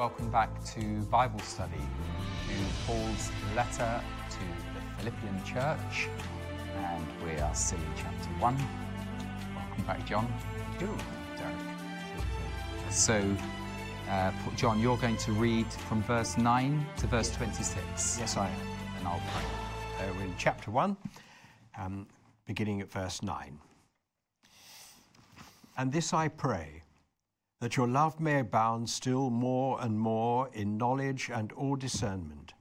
welcome back to Bible study, to Paul's letter to the Philippian church. And we are still in chapter 1. Welcome back, John. Derek. So, uh, John, you're going to read from verse 9 to verse 26. Yes, I am. And I'll pray. Uh, we're in chapter 1, um, beginning at verse 9. And this I pray, that your love may abound still more and more in knowledge and all discernment,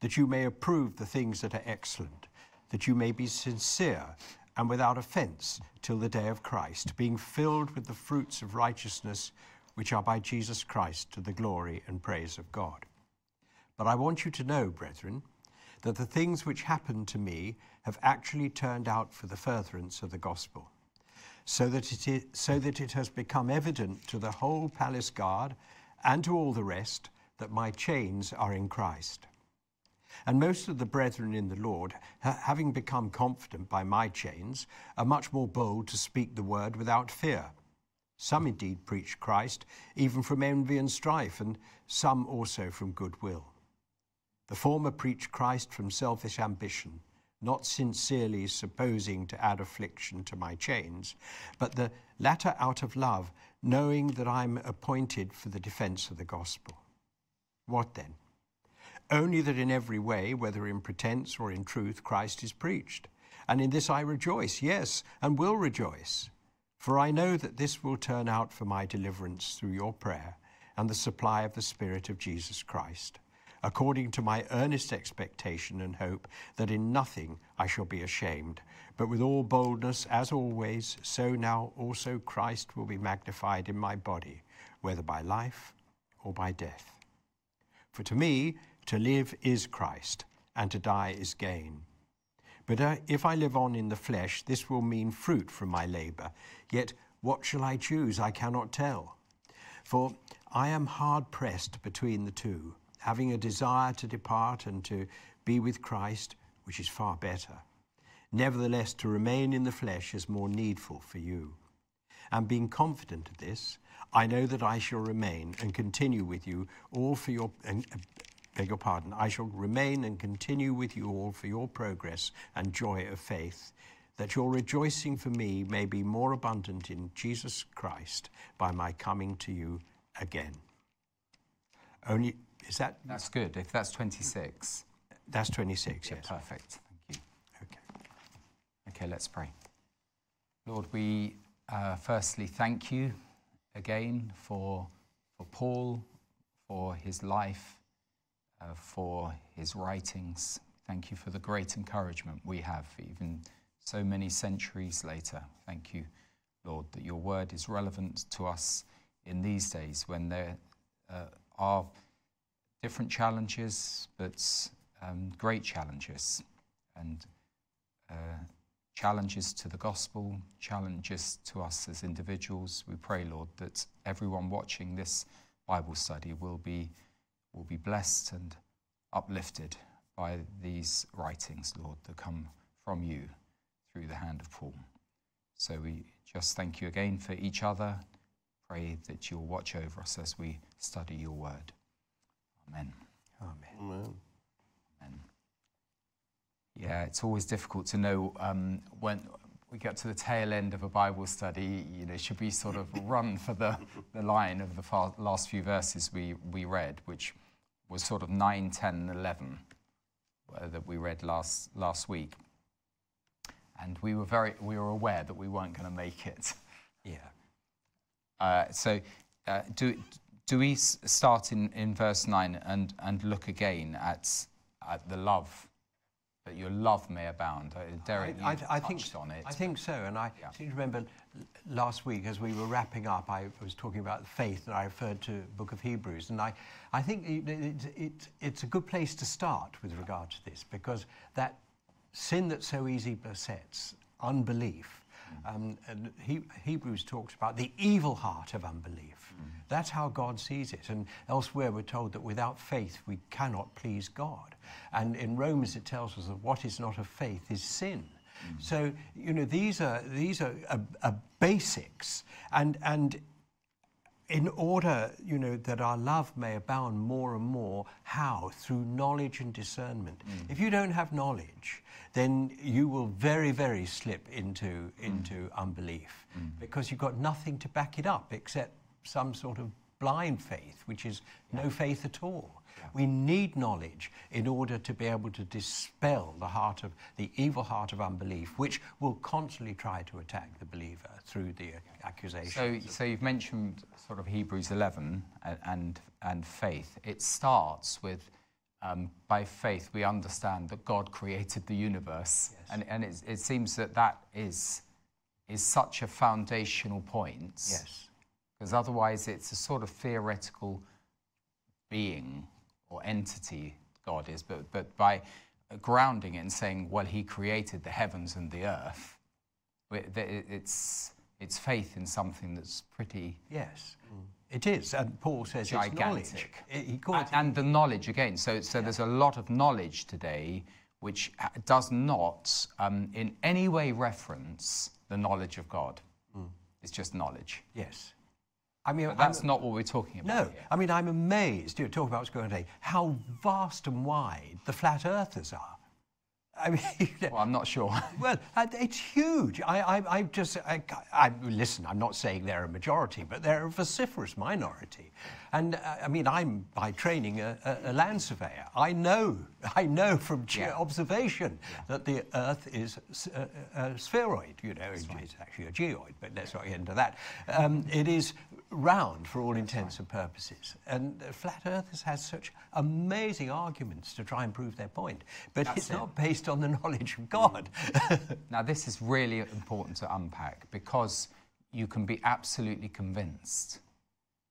that you may approve the things that are excellent, that you may be sincere and without offense till the day of Christ, being filled with the fruits of righteousness which are by Jesus Christ to the glory and praise of God. But I want you to know, brethren, that the things which happened to me have actually turned out for the furtherance of the gospel, so that it, is, so that it has become evident to the whole palace guard and to all the rest that my chains are in Christ. And most of the brethren in the Lord, ha- having become confident by my chains, are much more bold to speak the word without fear. Some indeed preach Christ, even from envy and strife, and some also from goodwill. The former preach Christ from selfish ambition, not sincerely supposing to add affliction to my chains, but the latter out of love, knowing that I'm appointed for the defense of the gospel. What then? Only that in every way, whether in pretense or in truth, Christ is preached. And in this I rejoice, yes, and will rejoice. For I know that this will turn out for my deliverance through your prayer and the supply of the Spirit of Jesus Christ, according to my earnest expectation and hope that in nothing I shall be ashamed, but with all boldness, as always, so now also Christ will be magnified in my body, whether by life or by death. For to me, to live is Christ, and to die is gain. But uh, if I live on in the flesh, this will mean fruit from my labor. Yet what shall I choose? I cannot tell. For I am hard pressed between the two, having a desire to depart and to be with Christ, which is far better. Nevertheless, to remain in the flesh is more needful for you. And being confident of this, I know that I shall remain and continue with you all for your, and, uh, beg your pardon, I shall remain and continue with you all for your progress and joy of faith, that your rejoicing for me may be more abundant in Jesus Christ by my coming to you again. Only, is that? That's good. If that's 26, That's 26, yeah, yes. perfect. Thank you. Okay. Okay, let's pray. Lord, we uh, firstly thank you again for, for Paul, for his life, uh, for his writings. Thank you for the great encouragement we have, even so many centuries later. Thank you, Lord, that your word is relevant to us in these days when there uh, are different challenges, but um, great challenges. And uh, challenges to the gospel, challenges to us as individuals. We pray, Lord, that everyone watching this Bible study will be, will be blessed and uplifted by these writings, Lord, that come from you through the hand of Paul. So we just thank you again for each other. Pray that you'll watch over us as we study your word. Amen. Amen. Amen. Amen. Yeah, it's always difficult to know um, when we get to the tail end of a Bible study, you know, should we sort of run for the, the line of the far, last few verses we, we read, which was sort of 9, 10, and 11 uh, that we read last, last week. And we were, very, we were aware that we weren't going to make it. Yeah. Uh, so, uh, do, do we start in, in verse 9 and, and look again at, at the love, that your love may abound? Uh, Derek, you I, I, I think touched on it. I think so, and I Yeah. seem to remember last week as we were wrapping up, I was talking about faith, and I referred to the Book of Hebrews, and I, I think it, it, it, it's a good place to start with regard to this because that sin that so easily besets unbelief. Um, he, Hebrews talks about the evil heart of unbelief. That's how God sees it. And elsewhere, we're told that without faith, we cannot please God. And in Romans, it tells us that what is not of faith is sin. So, you know, these are, these are, are, are basics. And, and in order, you know, that our love may abound more and more, how? Through knowledge and discernment. Mm. If you don't have knowledge, then you will very, very slip into, mm. into unbelief mm. because you've got nothing to back it up except some sort of blind faith, which is no faith at all. We need knowledge in order to be able to dispel the heart of the evil heart of unbelief, which will constantly try to attack the believer through the accusations. So, so you've mentioned sort of Hebrews 11 and, and, and faith. It starts with um, by faith we understand that God created the universe, Yes. and, and it, it seems that that is is such a foundational point. yes, Because otherwise, it's a sort of theoretical being or entity God is, but but by grounding it and saying, well, He created the heavens and the earth. It's it's faith in something that's pretty yes, it is. And Paul says it's knowledge. gigantic. He- He calls and, and the knowledge again. So, so there's a lot of knowledge today which does not um, in any way reference the knowledge of God. It's just knowledge. yes. I mean, But that's not what we're talking about. No, here. I mean, I'm amazed, you know, talk about what's going on today, how vast and wide the flat earthers are. I mean, Well, I'm not sure. well, it's huge. I, I, I just, I, I, listen, I'm not saying they're a majority, but they're a vociferous minority. And uh, I mean, I'm by training a, a, a land surveyor. I know, I know from Yeah. observation that the Earth is s- a, a spheroid. You know, it's actually a geoid, but let's not get into that. Um, it is round for all intents and purposes. And flat earthers has such amazing arguments to try and prove their point, but That's it's it. not based on the knowledge of mm. God. Now, this is really important to unpack because you can be absolutely convinced.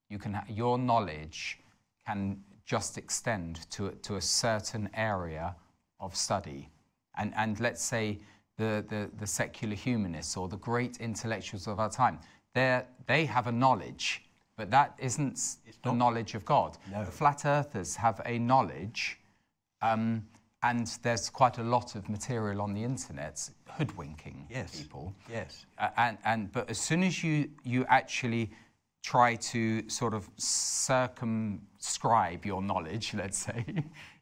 You can ha- your knowledge can just extend to, a- to a certain area of study. And, and let's say the, the, the secular humanists or the great intellectuals of our time, they have a knowledge, but that isn't s- the knowledge of God. No. The flat earthers have a knowledge um, and there's quite a lot of material on the internet hoodwinking Yes. people. yes. Uh, and, and, but as soon as you, you actually try to sort of circumscribe your knowledge, let's say,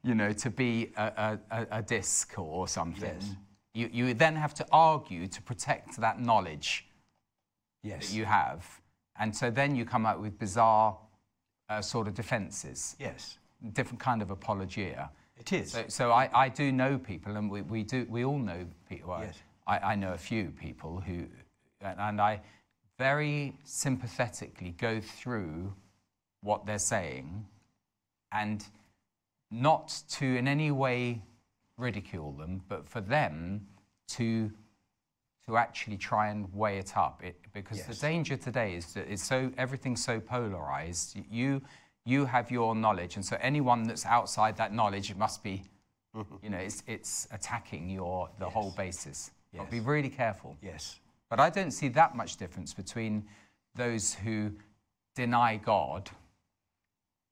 you know, to be a, a, a- disc or something, Yes. you, you then have to argue to protect that knowledge Yes. that you have. And so then you come out with bizarre uh, sort of defenses, yes. different kind of apologia. It is. So, so I, I do know people, and we, we do we all know people. I- Yes. I, I know a few people who, and and I very sympathetically go through what they're saying, and not to in any way ridicule them, but for them to to actually try and weigh it up. It, because Yes. the danger today is that it's so everything's so polarized. You you have your knowledge, and so anyone that's outside that knowledge, it must be, mm-hmm. you know, it's it's attacking your the whole basis. But be really careful. yes. But I don't see that much difference between those who deny God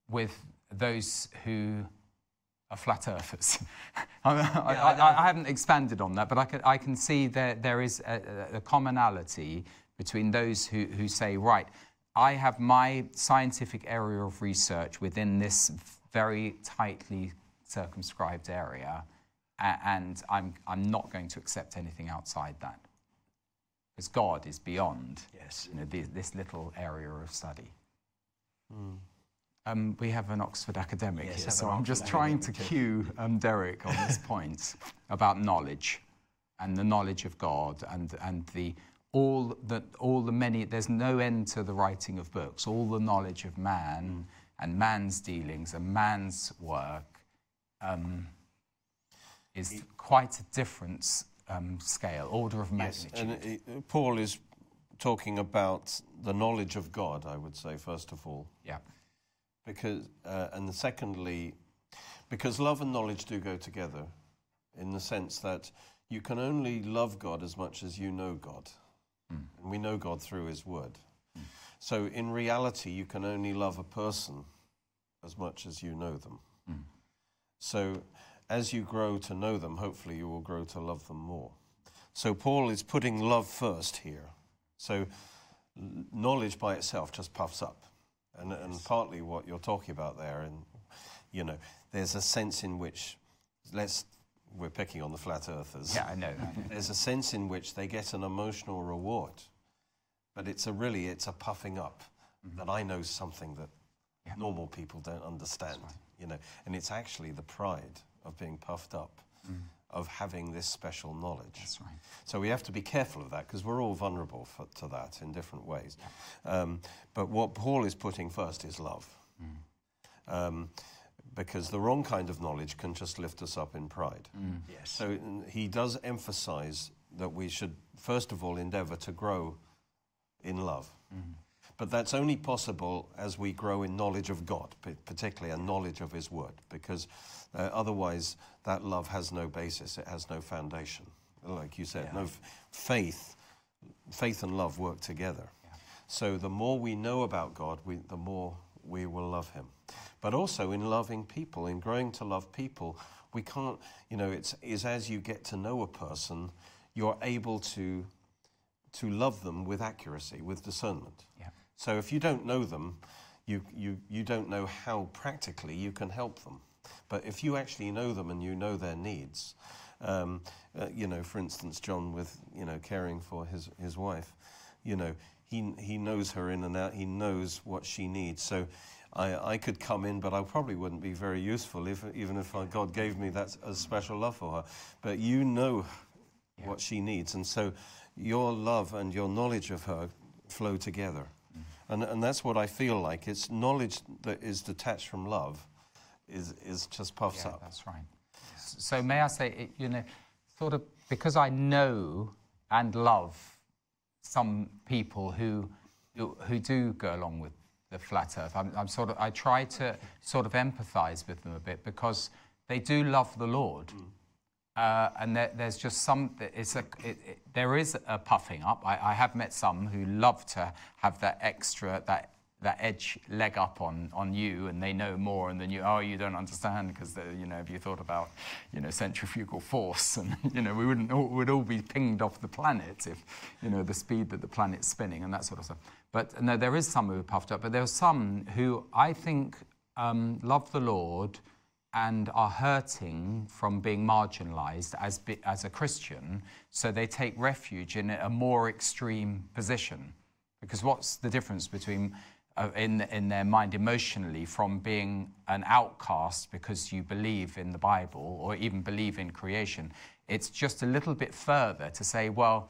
with those who are flat earthers. I, I, I, I haven't expanded on that, but I can, I can see that there is a, a- a commonality between those who, who say, right, I have my scientific area of research within this very tightly circumscribed area, and I'm, I'm not going to accept anything outside that. Because God is beyond Yes. you know, this, this little area of study. Um, we have an Oxford academic Yes, here, so I'm just trying to cue um, Derek on this point about knowledge and the knowledge of God and, and the, all, the, all the many, there's no end to the writing of books, all the knowledge of man and man's dealings and man's work um, is quite a different um, scale, order of Yes, magnitude. and uh, Paul is talking about the knowledge of God, I would say, first of all, yeah. because, uh, and secondly, because love and knowledge do go together, in the sense that you can only love God as much as you know God, and we know God through His Word. So, in reality, you can only love a person as much as you know them. So, as you grow to know them, hopefully you will grow to love them more. So, Paul is putting love first here. So, knowledge by itself just puffs up. And, and partly what you're talking about there, and you know, there's a sense in which, let's, we're picking on the flat earthers. Yeah, I know. There's a sense in which they get an emotional reward, but it's a really it's a puffing up mm-hmm. that I know something that Yeah. normal people don't understand. You know, and it's actually the pride of being puffed up, of having this special knowledge. That's right. So we have to be careful of that because we're all vulnerable for, to that in different ways. Um, but what Paul is putting first is love. Um, because the wrong kind of knowledge can just lift us up in pride. Yes. So mm, he does emphasize that we should, first of all, endeavor to grow in love. But that's only possible as we grow in knowledge of God, particularly a knowledge of His Word, because uh, otherwise that love has no basis, it has no foundation. Like you said, no f- faith, faith and love work together. So the more we know about God, we, the more we will love Him. But also in loving people, in growing to love people, we can't, you know, it's, it's as you get to know a person, you're able to to love them with accuracy, with discernment. Yeah. So if you don't know them, you, you, you don't know how practically you can help them. But if you actually know them and you know their needs, um, uh, you know, for instance, John with, you know, caring for his, his wife, you know, he, he knows her in and out, he knows what she needs. So I, I could come in, but I probably wouldn't be very useful if, even if God gave me that a special love for her. But you know what she needs. And so your love and your knowledge of her flow together. And, and that's what I feel like. It's knowledge that is detached from love is, is just puffs Yeah, up. that's right. So may I say, it, you know, sort of because I know and love some people who who, do go along with the flat Earth. I'm, I'm sort of I try to sort of empathise with them a bit because they do love the Lord. Uh, and there, there's just some, it's a, it, it, there is a puffing up. I, I have met some who love to have that extra, that, that edge leg up on, on you, and they know more, and then you, oh, you don't understand because, you know, have you thought about, you know, centrifugal force, and you know, we wouldn't, all, would all be pinged off the planet if, you know, the speed that the planet's spinning and that sort of stuff. But no, there is some who are puffed up, but there are some who I think um, love the Lord and are hurting from being marginalized as, be, as a Christian, so they take refuge in a more extreme position. Because what's the difference between, in, in their mind emotionally, from being an outcast because you believe in the Bible or even believe in creation? It's just a little bit further to say, well,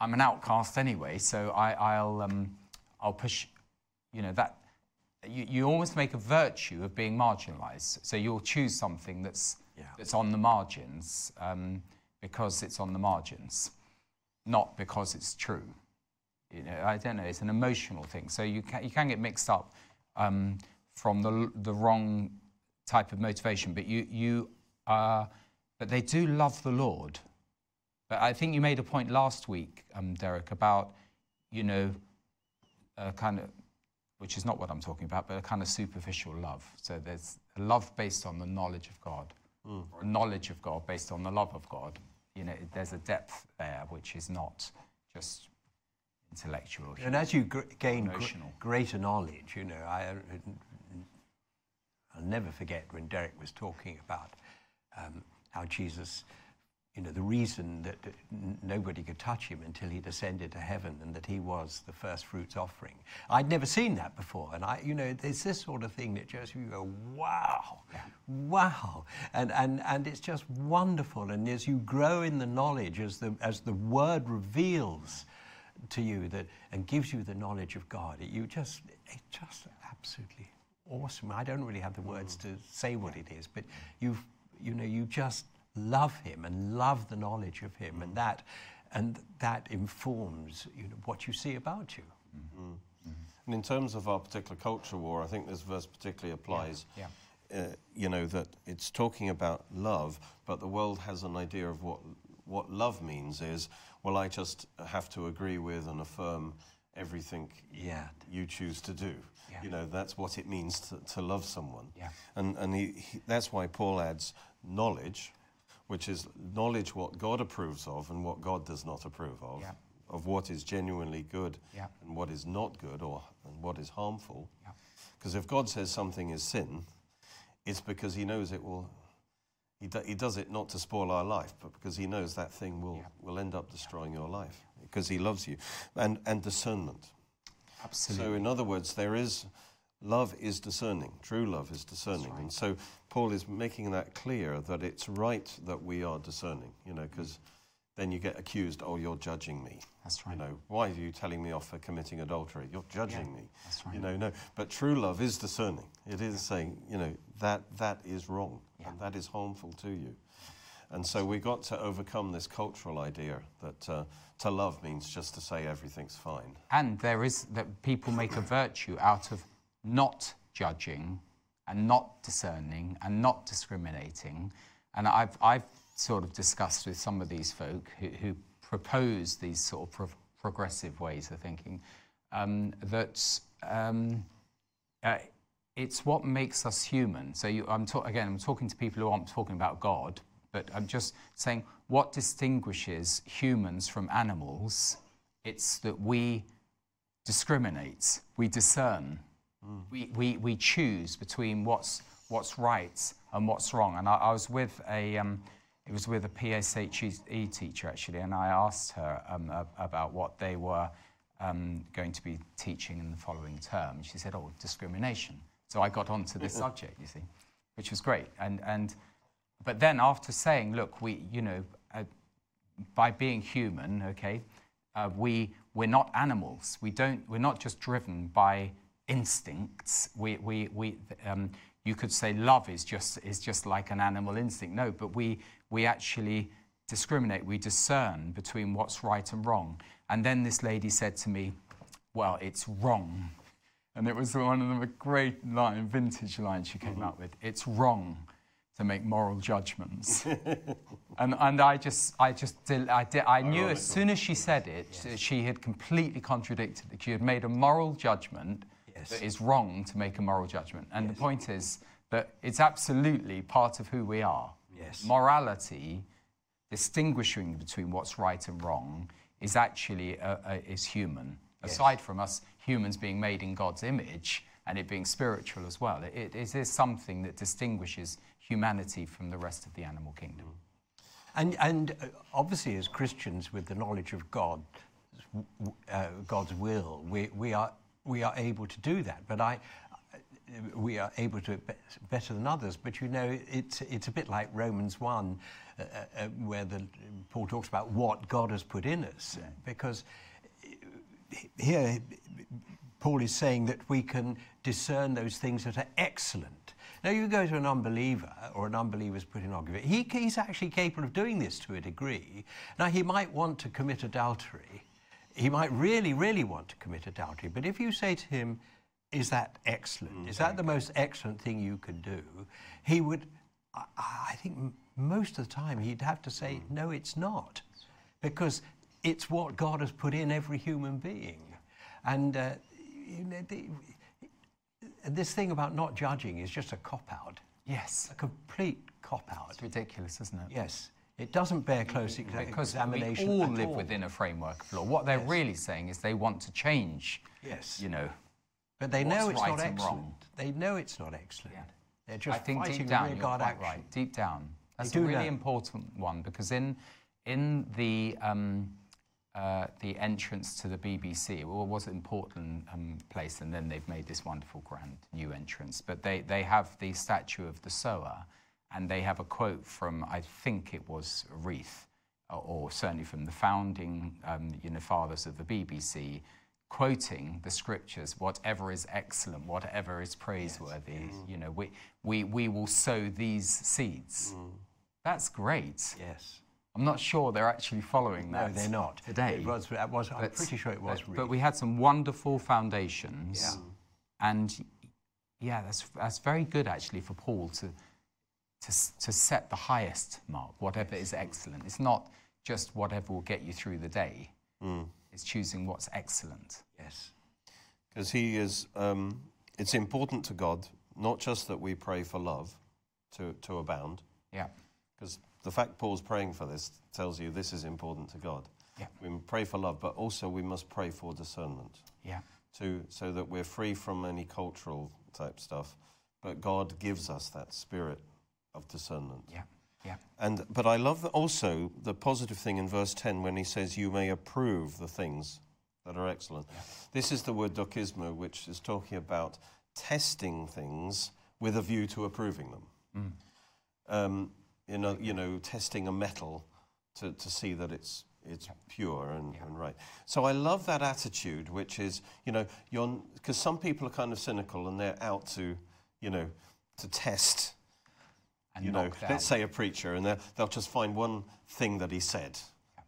I'm an outcast anyway, so I, I'll, um, I'll push, you know, that you, you almost make a virtue of being marginalized. So you'll choose something that's, Yeah. that's on the margins um, because it's on the margins, not because it's true. You know, I don't know, it's an emotional thing. So you can, you can get mixed up um, from the, the wrong type of motivation, but you, you uh, but they do love the Lord. But I think you made a point last week, um, Derek, about, you know, a kind of, which is not what I'm talking about, but a kind of superficial love. So there's a love based on the knowledge of God, or a knowledge of God based on the love of God. You know, there's a depth there which is not just intellectual. And as you gr- gain gr- greater knowledge, you know, I, I'll never forget when Derek was talking about um, how Jesus, you know, the reason that nobody could touch him until he descended to heaven and that he was the first fruits offering. I'd never seen that before. And I, you know, there's this sort of thing that just you go, wow, wow. And, and, and it's just wonderful. And as you grow in the knowledge, as the, as the word reveals, to you that and gives you the knowledge of God. It, you just it's just absolutely awesome. I don't really have the words mm. to say what it is, but you you know you just love Him and love the knowledge of Him, and mm. that and that informs you know what you see about you. Mm-hmm. Mm-hmm. And in terms of our particular culture war, I think this verse particularly applies. Yeah. Uh, you know that it's talking about love, but the world has an idea of what what love means. Is well, I just have to agree with and affirm everything Yeah. you choose to do. Yeah. You know that's what it means to, to love someone. Yeah. And and he, he, that's why Paul adds knowledge, which is knowledge what God approves of and what God does not approve of. Yeah. Of what is genuinely good Yeah. and what is not good or and what is harmful. Yeah. Because if God says something is sin, it's because he knows it will. He, do, he does it not to spoil our life, but because he knows that thing will, will end up destroying your life because he loves you. And, and discernment. Absolutely. So, in other words, there is love is discerning. True love is discerning. And so, Paul is making that clear that it's right that we are discerning, you know, because mm. Then you get accused, oh, you're judging me. That's right. You know, why are you telling me off for committing adultery? You're judging me. that's right. You know, no. But true love is discerning. It is saying, you know, that that is wrong and that is harmful to you. And so we got to overcome this cultural idea that uh, to love means just to say everything's fine. And there is that people make a virtue out of not judging and not discerning and not discriminating. And I've, I've sort of discussed with some of these folk who, who propose these sort of pro- progressive ways of thinking um, that um, uh, it's what makes us human. So you, I'm again, I'm talking to people who aren't talking about God, but I'm just saying what distinguishes humans from animals. It's that we discriminate, we discern, we, we, we choose between what's, what's right and what's wrong. And I, I was with a, um, it was with a PSHE teacher actually, and I asked her um, about what they were um, going to be teaching in the following term. She said, "Oh, discrimination." So I got onto this subject, you see, which was great. And and but then after saying, "Look, we, you know, uh, by being human, okay, uh, we we're not animals. We don't. We're not just driven by instincts. We we we. Um, you could say love is just is just like an animal instinct. No, but we we actually discriminate. We discern between what's right and wrong. And then this lady said to me, "Well, it's wrong." And it was one of the great line, vintage lines she came up with. It's wrong to make moral judgments. and, and I just, I just, did, I, did, I knew as soon as she said it, she had completely contradicted it. She had made a moral judgment Yes. that it's wrong to make a moral judgment. And the point is that it's absolutely part of who we are. Yes. Morality, distinguishing between what's right and wrong, is actually uh, uh, is human. Aside from us humans being made in God's image and it being spiritual as well, it, it is something that distinguishes humanity from the rest of the animal kingdom. And, and uh, obviously, as Christians, with the knowledge of God, uh, God's will, we, we, are, we are able to do that. But I, we are able to be- better than others. But you know, it's, it's a bit like Romans 1, uh, uh, where the, Paul talks about what God has put in us. Because here, Paul is saying that we can discern those things that are excellent. Now, you go to an unbeliever or an unbeliever's put in argument, he, he's actually capable of doing this to a degree. Now, he might want to commit adultery. He might really, really want to commit adultery. But if you say to him, Is that excellent? Is that mm. the most excellent thing you could do? He would, I, I think most of the time, he'd have to say, mm. No, it's not. Because it's what God has put in every human being. And uh, you know, the, this thing about not judging is just a cop out, Yes. a complete cop out. It's ridiculous, isn't it? Yes, it doesn't bear mm, close exa- Because examination. we all live all. within a framework of law. What they're really saying is they want to change, Yes, you know. But they know it's right not excellent. They know it's not excellent. Yeah. They're just I think fighting deep down, you're quite action. right. Deep down, that's a really know. important one because in in the um, uh, the entrance to the BBC, well, it was in Portland um, Place, and then they've made this wonderful grand new entrance. But they they have the statue of the sower, and they have a quote from I think it was Reith, or, or certainly from the founding um, you know fathers of the BBC, quoting the scriptures, whatever is excellent, whatever is praiseworthy, mm. you know, we, we, we will sow these seeds. Mm. That's great. Yes. I'm not sure they're actually following that. No, they're not. Today. It was, it was, I'm pretty sure it was but, but we had some wonderful foundations. Yeah. And yeah, that's, that's very good actually for Paul to, to, to set the highest mark, whatever is mm. excellent. It's not just whatever will get you through the day, it's choosing what's excellent. yes. Because he is, um, it's important to God, not just that we pray for love to, to abound, Yeah. because the fact Paul's praying for this tells you this is important to God. Yeah. We pray for love, but also we must pray for discernment Yeah. to so that we're free from any cultural type stuff. But God gives us that spirit of discernment. Yeah. Yeah. And but I love also the positive thing in verse 10 when he says you may approve the things that are excellent. This is the word dokismo which is talking about testing things with a view to approving them. Um, you know, you know, testing a metal to, to see that it's it's pure and, and right. So I love that attitude, which is, you know, you're because some people are kind of cynical and they're out to, you know, to test And you know, down. let's say a preacher, and they'll, they'll just find one thing that he said,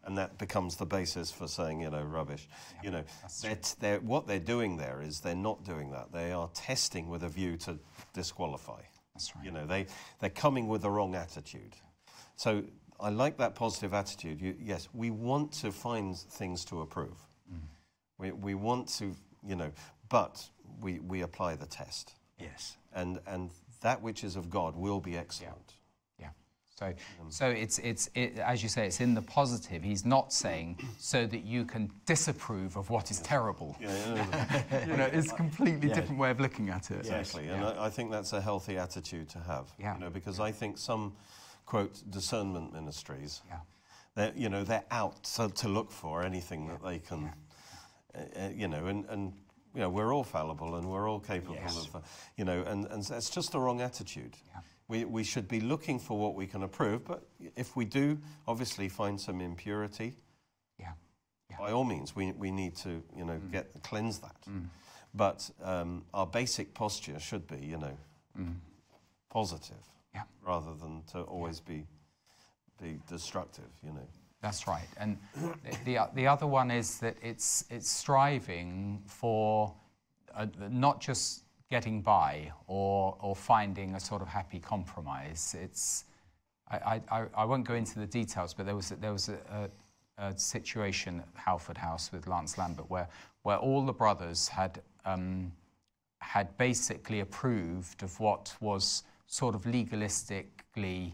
and that becomes the basis for saying, you know, rubbish. you know, they're they're, what they're doing there is they're not doing that. They are testing with a view to disqualify. That's right. You know, they, they're coming with the wrong attitude. So I like that positive attitude. You, yes, we want to find things to approve. Mm. We, we want to, you know, but we, we apply the test. Yes. And, and that which is of God will be excellent. Yeah. So, so it's it's it, as you say, it's in the positive. He's not saying so that you can disapprove of what is terrible. Yeah, yeah, yeah. You know, it's a completely different way of looking at it. Exactly, and I, I think that's a healthy attitude to have. Yeah. You know, because I think some quote discernment ministries, Yeah. they're you know they're out to, to look for anything that they can, uh, uh, you know, and and you know we're all fallible and we're all capable Yes. of, uh, you know, and and that's just the wrong attitude. Yeah. We, we should be looking for what we can approve, but if we do obviously find some impurity, Yeah. by all means, we, we need to, you know, Mm. get cleanse that. But um, our basic posture should be, you know, positive Yeah. rather than to always be be destructive. You know. That's right. And the, the, the other one is that it's, it's striving for uh, not just getting by or, or finding a sort of happy compromise. It's, I, I, I- I won't go into the details, but there was, a, there was a, a, a situation at Halford House with Lance Lambert where, where all the brothers had, um, had basically approved of what was sort of legalistically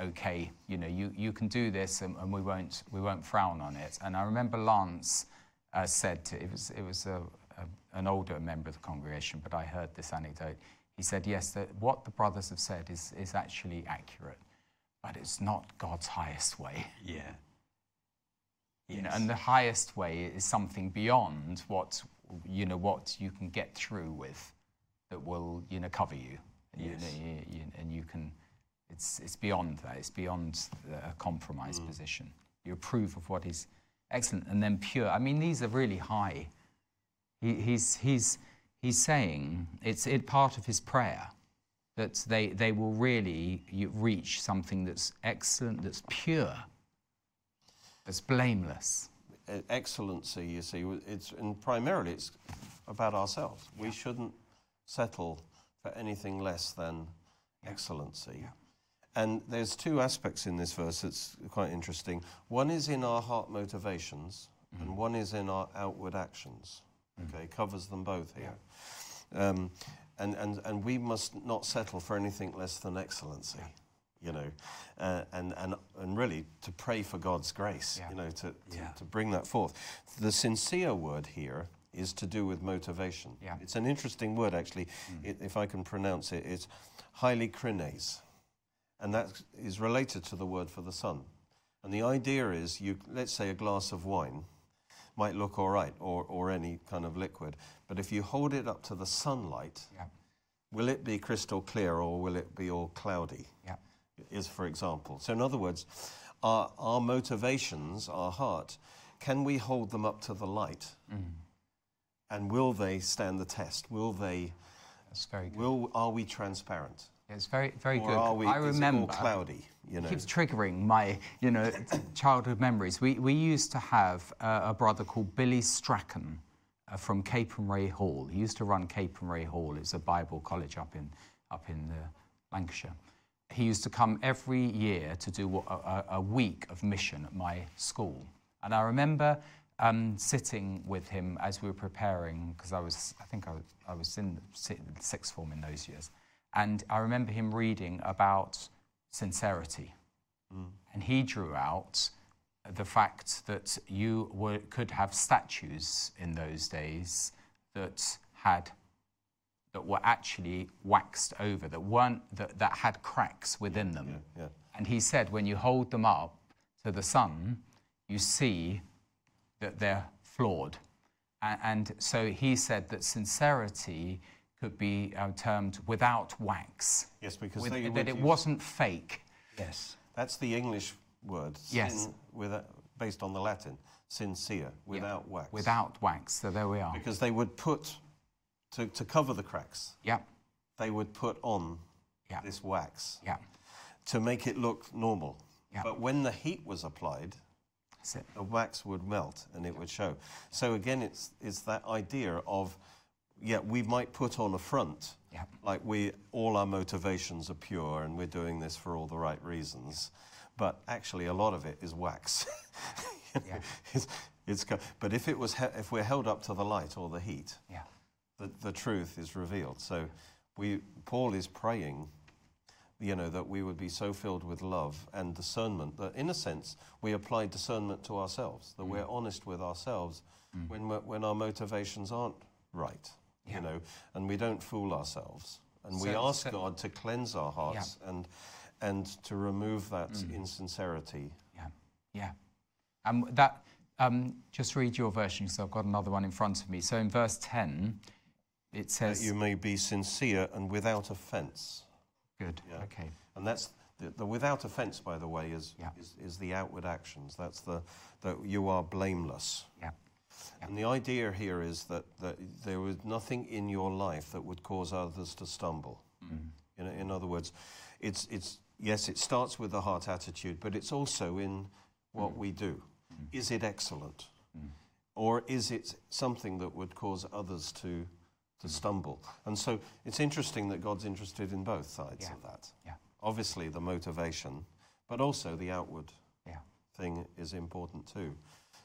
okay, you know, you, you can do this and, and we, won't, we won't frown on it. And I remember Lance uh, said, to, it was, it was a, a, an older member of the congregation, but I heard this anecdote. He said, yes, that what the brothers have said is, is actually accurate, but it's not God's highest way. Yeah. You know, and the highest way is something beyond what, you know, what you can get through with that will, you know, cover you. And, you, know, you, you, and you can, it's, it's beyond that. It's beyond a compromise mm. position. You approve of what is excellent and then pure. I mean, these are really high. He, he's, he's, he's saying it's it, part of his prayer that they, they will really reach something that's excellent, that's pure, that's blameless. Excellency, you see, it's and primarily it's about ourselves. We shouldn't settle for anything less than excellency. And there's two aspects in this verse that's quite interesting. One is in our heart motivations, and one is in our outward actions. Okay, covers them both here. Um, and, and, and we must not settle for anything less than excellency, you know, uh, and, and, and really to pray for God's grace, Yeah. you know, to, to, Yeah. to bring that forth. The sincere word here is to do with motivation. Yeah. Mm. It's an interesting word, actually, it, if I can pronounce it. It's eilikrines, and that is related to the word for the sun. And the idea is, you let's say a glass of wine might look all right, or, or any kind of liquid, but if you hold it up to the sunlight, Yeah, will it be crystal clear or will it be all cloudy? yeah, is for example. So, in other words, our, our motivations, our heart, can we hold them up to the light? Mm. And will they stand the test? Will they? that's very good. Will are we transparent? It's very, very Or good. are we? I it remember. cloudy. You know. keeps triggering my, you know, childhood memories. We, we used to have uh, a brother called Billy Strachan uh, from Capernwray Hall. He used to run Capernwray Hall. It's a Bible college up in, up in uh, Lancashire. He used to come every year to do a, a, a week of mission at my school. And I remember um, sitting with him as we were preparing, because I was, I think I, was- I was in the sixth form in those years. And I remember him reading about sincerity. Mm. And he drew out the fact that you were, could have statues in those days that had that were actually waxed over, that weren't that, that had cracks within them. yeah. And he said, when you hold them up to the sun, you see that they're flawed. A- And so he said that sincerity could be uh, termed without wax, Yes, because with- they that it use- wasn't fake. Yes. That's the English word. Yes. sin with a, based on the Latin, sincere, without wax. Without wax. So there we are. Because they would put, to, to cover the cracks, Yeah, they would put on Yeah. this wax yeah, to make it look normal. Yeah. But when the heat was applied, that's it. the wax would melt and it would show. So again, it's, it's that idea of, yeah, we might put on a front, Yeah. like we, all our motivations are pure and we're doing this for all the right reasons, but actually a lot of it is wax. Yeah. it's, it's, but if it was, if we're held up to the light or the heat, Yeah, the, the truth is revealed. So we, Paul is praying, you know, that we would be so filled with love and discernment that, in a sense, we apply discernment to ourselves, that mm. we're honest with ourselves mm. when, when our motivations aren't right, Yeah. you know, and we don't fool ourselves. And we ask so- God to cleanse our hearts and, and to remove that insincerity. yeah, yeah. Um, that, um, just read your version, because I've got another one in front of me. So in verse 10, it says. That you may be sincere and without offense. good, Yeah. okay. And that's the, the without offense, by the way, is, Yeah. is, is the outward actions. That's the that you are blameless. Yeah, And the idea here is that, that there was nothing in your life that would cause others to stumble. Mm. In, in other words, it's, it's, yes, it starts with the heart attitude, but it's also in what mm. we do. Mm. Is it excellent? Or is it something that would cause others to, to stumble? And so it's interesting that God's interested in both sides Yeah. of that. yeah, Obviously, the motivation, but also the outward yeah. thing is important too,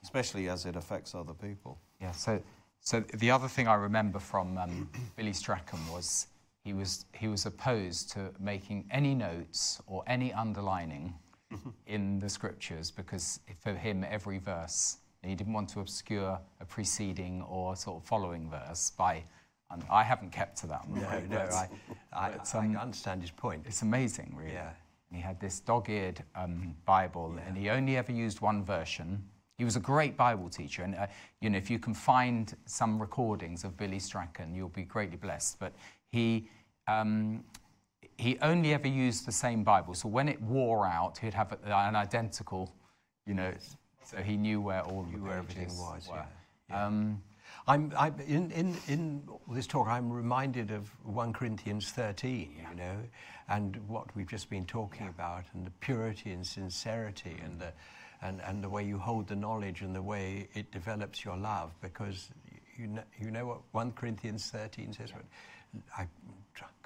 especially as it affects other people. Yeah. So, so the other thing I remember from um, Billy Strachan was he was he was opposed to making any notes or any underlining in the scriptures because for him every verse he didn't want to obscure a preceding or sort of following verse by. And I haven't kept to that. I'm No, afraid, no, but I, I, but, I um, understand his point. It's amazing, really. Yeah. And he had this dog-eared um, Bible, and he only ever used one version. He was a great Bible teacher, and uh, you know, if you can find some recordings of Billy Strachan, you'll be greatly blessed. But he um, he only ever used the same Bible, so when it wore out, he'd have an identical, you know, so he knew where all the where everything pages was, were. yeah, Um, I'm, I'm in, in, in this talk, I'm reminded of 1 Corinthians 13, you know, and what we've just been talking about, and the purity and sincerity, and the, and, and the way you hold the knowledge and the way it develops your love, because you know, you know what 1 Corinthians 13 says? But I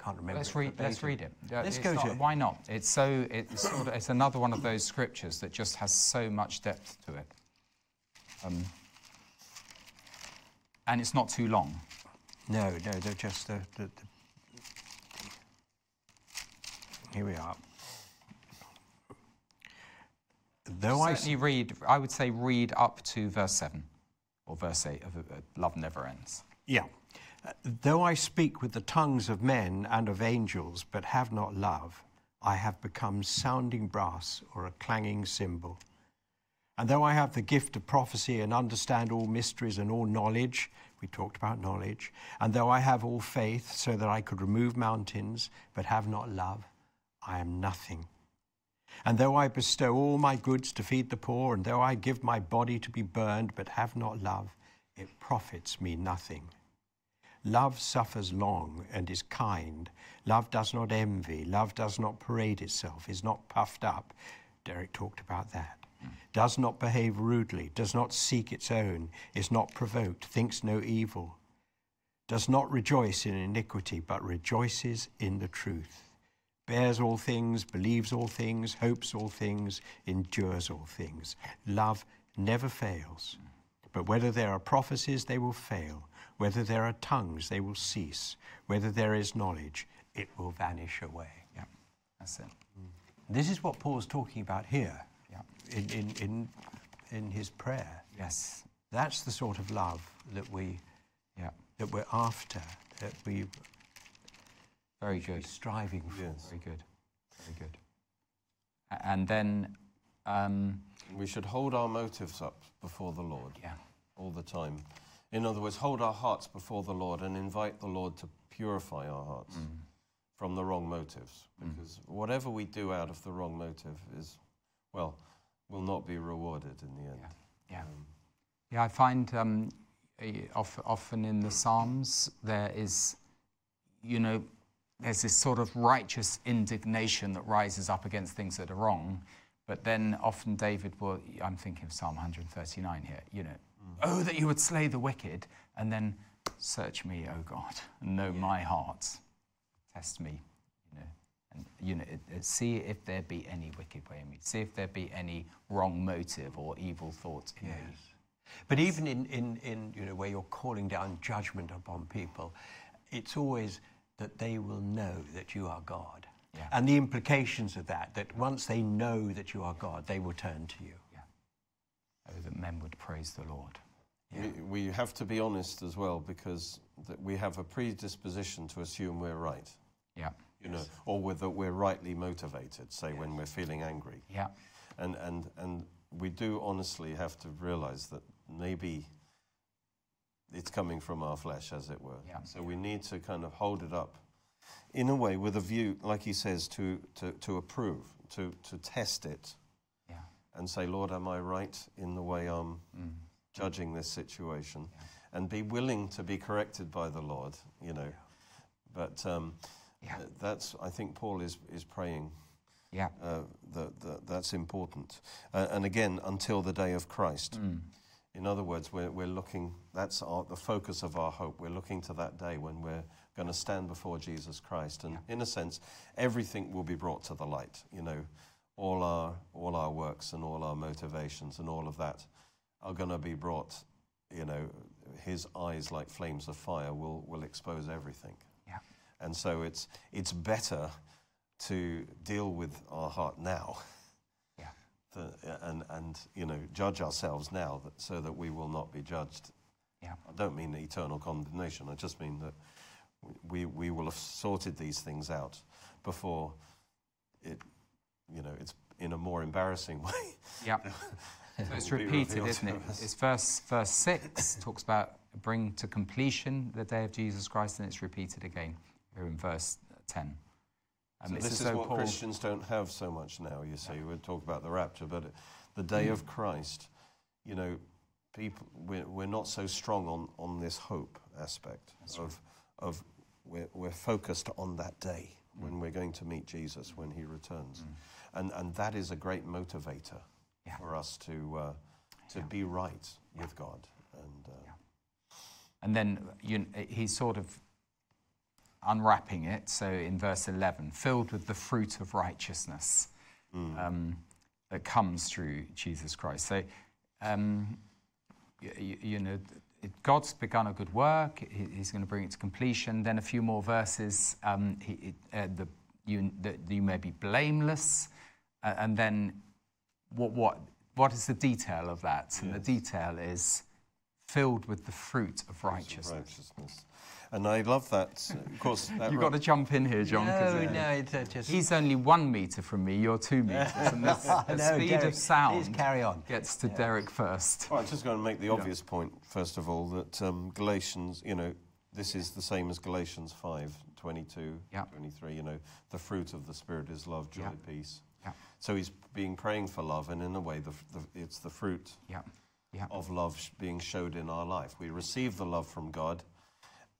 can't remember. Let's read. Let's read it. Uh, Let's it's go not- to it. Why not? It's so. It's sort of, It's another one of those scriptures that just has so much depth to it. Um, and it's not too long. No, no, they're just the, the, the. Here we are. Though I, Certainly read. I would say read up to verse seven, or verse eight of uh, "Love Never Ends." Yeah. Though I speak with the tongues of men and of angels, but have not love, I have become sounding brass or a clanging cymbal. And though I have the gift of prophecy and understand all mysteries and all knowledge, we talked about knowledge, and though I have all faith so that I could remove mountains, but have not love, I am nothing. And though I bestow all my goods to feed the poor, and though I give my body to be burned, but have not love, it profits me nothing. Love suffers long and is kind. Love does not envy. Love does not parade itself, is not puffed up. Derek talked about that. Does not behave rudely, does not seek its own, is not provoked, thinks no evil, does not rejoice in iniquity, but rejoices in the truth, bears all things, believes all things, hopes all things, endures all things. Love never fails. But whether there are prophecies, they will fail. Whether there are tongues, they will cease. Whether there is knowledge, it will vanish away. Yeah, that's it. Mm. This is what Paul's talking about here Yeah. in, in, in, in his prayer. Yes. That's the sort of love that we Yeah. that we're after, that we Very good. striving for. Yes. Very good. Very good. And then, um, We should hold our motives up before the Lord yeah, all the time. In other words, hold our hearts before the Lord and invite the Lord to purify our hearts from the wrong motives. Because whatever we do out of the wrong motive is, well, will not be rewarded in the end. yeah. Um, Yeah, I find um, eh, often in the Psalms there is, you know, there's this sort of righteous indignation that rises up against things that are wrong. But then often David will, I'm thinking of Psalm 139 here, you know, mm. oh, that you would slay the wicked, and then search me, O God, and know my heart. Test me, you know, and you know, it- it- see if there be any wicked way in me. See if there be any wrong motive or evil thought in me. But even in, in, in you know, where you're calling down judgment upon people, it's always that they will know that you are God. Yeah. And the implications of that, that once they know that you are God, they will turn to you. Oh, that men would praise the Lord. We, we have to be honest as well because that we have a predisposition to assume we're right, Yeah, you know, or with, that we're rightly motivated, say when we're feeling angry. yeah, And, and, and we do honestly have to realize that maybe it's coming from our flesh, as it were. Yeah. So we need to kind of hold it up in a way with a view, like he says, to, to, to approve, to, to test it yeah, and say, Lord, am I right in the way I'm mm, judging this situation? And be willing to be corrected by the Lord, you know. But um, Yeah. that's, I think Paul is, is praying yeah, uh, that, that that's important. Uh, and again, until the day of Christ. mm, In other words, we're, we're looking, that's our, the focus of our hope. We're looking to that day when we're going to stand before Jesus Christ. And in a sense, everything will be brought to the light. You know, all our, all our works and all our motivations and all of that are going to be brought, you know, his eyes like flames of fire will, will expose everything. yeah, And so it's, it's better to deal with our heart now and, and you know, judge ourselves now that, so that we will not be judged. Yeah. I don't mean eternal condemnation. I just mean that we, we will have sorted these things out before it, you know, it's in a more embarrassing way. Yeah. so it's repeated, isn't it? It's verse, verse 6 talks about bring to completion the day of Jesus Christ, and it's repeated again here in verse 10. So this is though what Paul- Christians don't have so much now. You see, we talk about the rapture, but the day of Christ, you know, people we're, we're not so strong on, on this hope aspect of of we're, we're focused on that day when we're going to meet Jesus when He returns, and and that is a great motivator Yeah. for us to uh, to be right with God and. Uh, And then you, he's sort of unwrapping it. So in verse 11, filled with the fruit of righteousness um, that comes through Jesus Christ. So, um, you, you know, God's begun a good work. He, he's going to bring it to completion. Then a few more verses. Um, he, uh, the, you, that you may be blameless. Uh, and then what, what, what is the detail of that? And the detail is filled with the fruit of righteousness. righteousness. And I love that. Of course, that You've got to jump in here, John. 'cause, No, uh, no, it's uh, just. He's only one metre from me, you're two metres. And the, the No, speed Derek, of sound carry on. gets to Derek first. Well, I'm just going to make the obvious point, first of all, that um, Galatians, you know, this is the same as Galatians 5 22, Yeah. 23. You know, the fruit of the Spirit is love, joy, Yeah. peace. Yeah, So he's being praying for love, and in a way, the, the, it's the fruit yeah, yeah, of love sh- being showed in our life. We receive the love from God,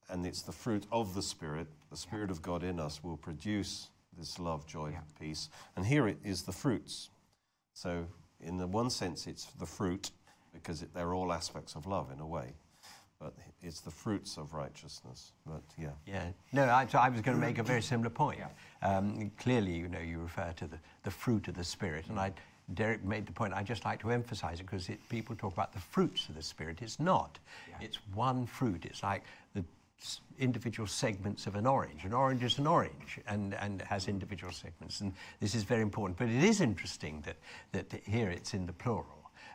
and it's the fruit of the Spirit. The Spirit of God in us will produce this love, joy, Yeah. peace. And here it is the fruits. So, in the one sense, it's the fruit because it, they're all aspects of love in a way, but it's the fruits of righteousness. But yeah, Yeah, no, I, so I was going to make a very similar point. Um, clearly, you know, you refer to the, the fruit of the Spirit, and I, Derek made the point, I'd just like to emphasize it because people talk about the fruits of the Spirit. It's not. It's one fruit. It's like individual segments of an orange. An orange is an orange and, and has individual segments, and this is very important. But it is interesting that, that here it's in the plural.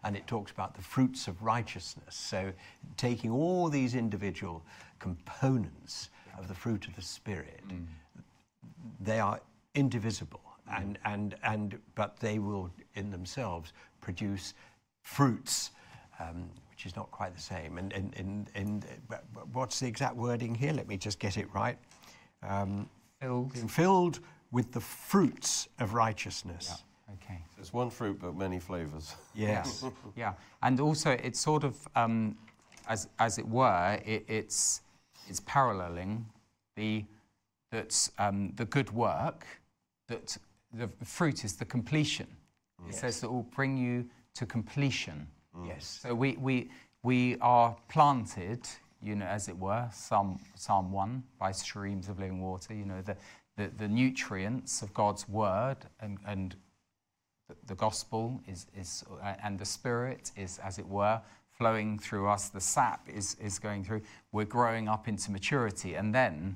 and it talks about the fruits of righteousness. So, taking all these individual components of the fruit of the Spirit, they are indivisible, and, and, and, but they will in themselves produce fruits. Um, which is not quite the same. And, and, and, and but- but what's the exact wording here? Let me just get it right. Um, Filled. being filled with the fruits of righteousness. Okay. It's one fruit, but many flavors. Yes. Yeah, and also it's sort of, um, as as it were, it, it's it's paralleling the that um, the good work that the fruit is the completion. It says that will bring you to completion. Mm. Yes. So we we we are planted, you know, as it were, Psalm Psalm one by streams of living water. You know, the the, the nutrients of God's word and and the- the gospel is, is and the spirit is as it were flowing through us the sap is, is going through we're growing up into maturity and then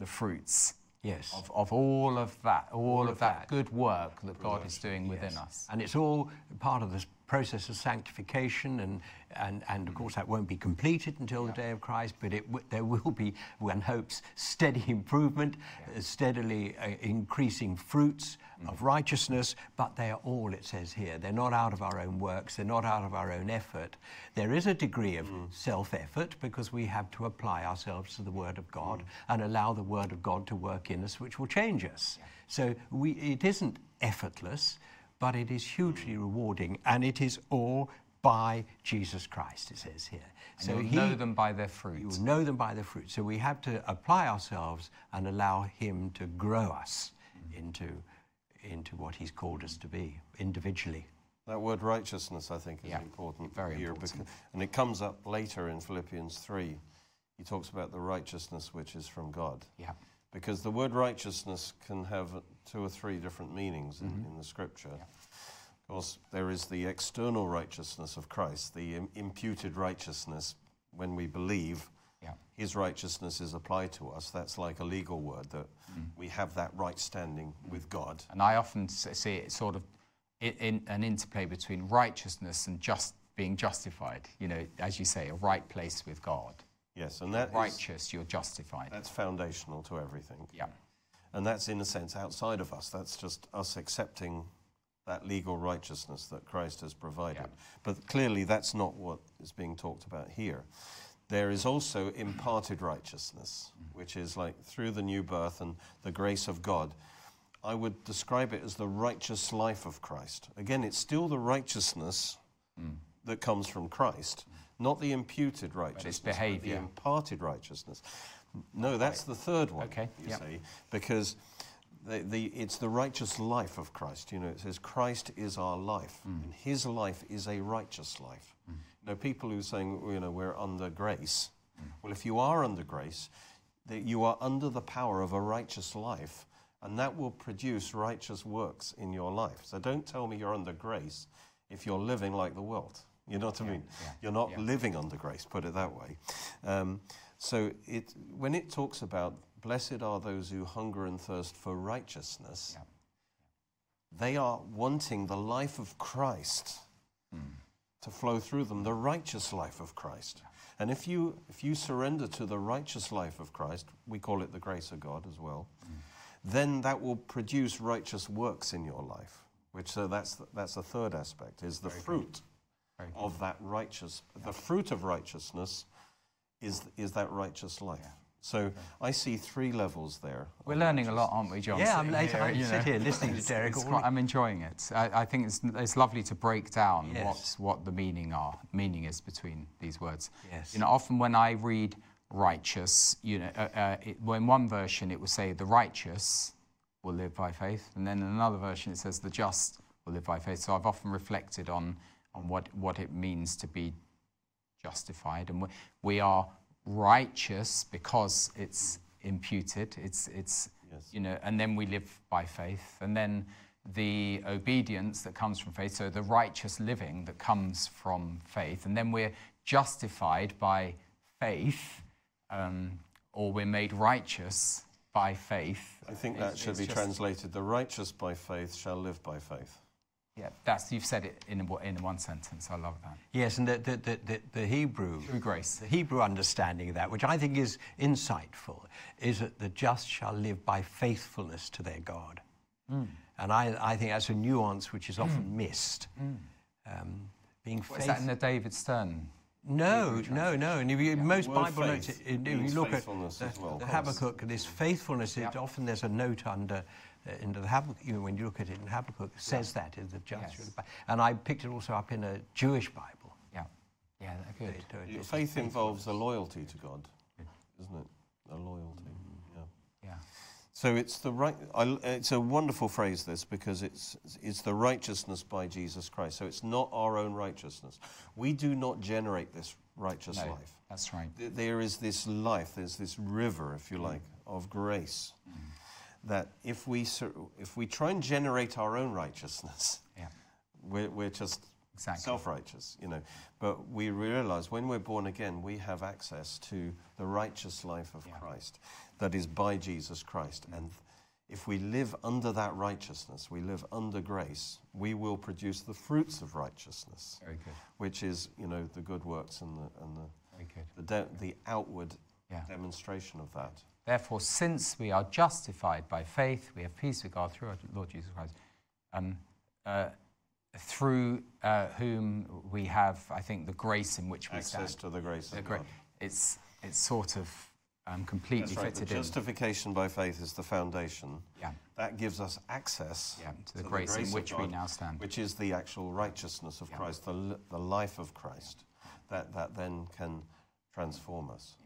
the fruits Yes. of, of all of that all, of, of that, that. good work that god is doing within us And it's all part of this process of sanctification, and, and, and of course that won't be completed until the day of Christ, but it, w- there will be, one hopes, steady improvement, uh, steadily uh, increasing fruits of righteousness, but they are all, it says here, they're not out of our own works, they're not out of our own effort. There is a degree of self effort because we have to apply ourselves to the Word of God and allow the Word of God to work in us, which will change us. So we, it isn't effortless but it is hugely rewarding, and it is all by Jesus Christ, it says here. and so you'll he, know them by their fruit will know them by the fruit. So we have to apply ourselves and allow Him to grow us mm-hmm. into, into what He's called us to be individually. That word righteousness, I think, is Yeah, important very here. important. Because, and it comes up later in Philippians 3. He talks about the righteousness which is from God. yeah Because the word righteousness can have two or three different meanings in, mm-hmm. in the scripture. Of course, there is the external righteousness of Christ, the im- imputed righteousness when we believe yeah his righteousness is applied to us. That's like a legal word that mm. we have that right standing with God. and i often see it sort of in, in an interplay between righteousness and just being justified you know as you say a right place with god Yes, and that righteous you're justified that's foundational to everything. yeah And that's, in a sense, outside of us. That's just us accepting that legal righteousness that Christ has provided. But clearly, that's not what is being talked about here. There is also imparted righteousness, mm. which is like through the new birth and the grace of God. I would describe it as the righteous life of Christ. Again, it's still the righteousness mm. that comes from Christ, not the imputed righteousness, but behaviour. the imparted righteousness. No, that's the third one. Okay, you yep. see, because the, the, it's the righteous life of Christ. You know, it says Christ is our life, Mm. and His life is a righteous life. You know, people who are saying, you know, we're under grace. Mm. Well, if you are under grace, that you are under the power of a righteous life, and that will produce righteous works in your life. So don't tell me you're under grace if you're living like the world. You know what I mean? yeah, You're not yeah. living under grace, put it that way. Um, so it, when it talks about blessed are those who hunger and thirst for righteousness, they are wanting the life of Christ to flow through them, the righteous life of Christ. And if you, if you surrender to the righteous life of Christ, we call it the grace of God as well, then that will produce righteous works in your life. Which so that's the, that's the third aspect is the fruit good. Of that righteous. The fruit of righteousness is is that righteous life. So I see three levels there. We're learning a lot, aren't we, John? Yeah, I'm sitting later. I you sit know. here listening to It's- Derek. it's all- quite- I'm enjoying it. I, I think it's, it's lovely to break down Yes. what's, what the meaning are meaning is between these words. Yes. You know, often when I read righteous, you know, uh, uh, it, well, in one version it will say the righteous will live by faith, and then in another version it says the just will live by faith. So I've often reflected on on what what it means to be justified, and we, we are righteous because it's imputed. It's it's Yes. you know, and then we live by faith, and then the obedience that comes from faith. So the righteous living that comes from faith, and then we're justified by faith, um, or we're made righteous by faith. I think It's- that should it's be translated: "The righteous by faith shall live by faith." Yeah, that's you've said it in in one sentence. I love that. Yes, and the, the, the, the, the Hebrew Through grace. the Hebrew understanding of that, which I think is insightful, is that the just shall live by faithfulness to their God. Mm. And I, I think that's a nuance which is often mm. missed. Mm. Um, being What is that in faithful. the David Stern? No, no, no. And if you, most Word Bible notes, if you look at the, as well, the. Habakkuk, this faithfulness, it, often there's a note under, uh, into the Habakkuk, you know, when you look at it in Habakkuk, it says that in the just. Yes. shall live by- And I picked it also up in a Jewish Bible. Yeah, yeah, good. It, Your it's faith involves a loyalty to God, isn't it? A loyalty. Yeah. Yeah, So it's the right. I, it's a wonderful phrase, this, because it's it's the righteousness by Jesus Christ. So it's not our own righteousness. We do not generate this righteous no, life. that's right. Th- There is this life. There's this river, if you like, of grace. That if we if we try and generate our own righteousness, Yeah, we're, we're just Exactly. self-righteous, you know. But we realize when we're born again, we have access to the righteous life of Yeah. Christ that is by Jesus Christ. And if we live under that righteousness, we live under grace, we will produce the fruits of righteousness, very good, which is, you know, the good works and the, and the, the, the outward Yeah. demonstration of that. Therefore, since we are justified by faith, we have peace with God through our Lord Jesus Christ, um, uh, through uh, whom we have, I think, the grace in which we Access stand. to the grace The of gra- God. It's, it's sort of um, completely right. The fitted in. justification by faith is the foundation. Yeah, That gives us access yeah, to the grace in of which we now stand. which is the actual righteousness of Yeah. Christ, the, the life of Christ, that, that then can transform us.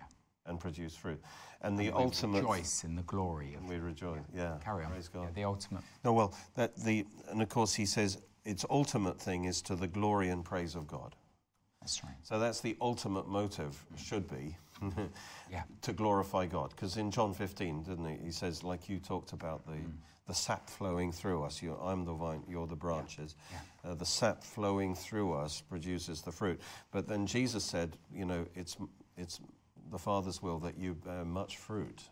And produce fruit. And the And ultimate. rejoice in the glory of. And we rejoice. Yeah. Carry on. Praise Yeah, God. the ultimate. No, well, that the and of course he says its ultimate thing is to the glory and praise of God. That's right. So that's the ultimate motive should be Yeah. to glorify God. Because in John 15, didn't he? He says, like you talked about the, Mm. the sap flowing through us. You're, I'm the vine, you're the branches. Yeah. Uh, the sap flowing through us produces the fruit. But then Jesus said, you know, it's, it's the Father's will that you bear much fruit,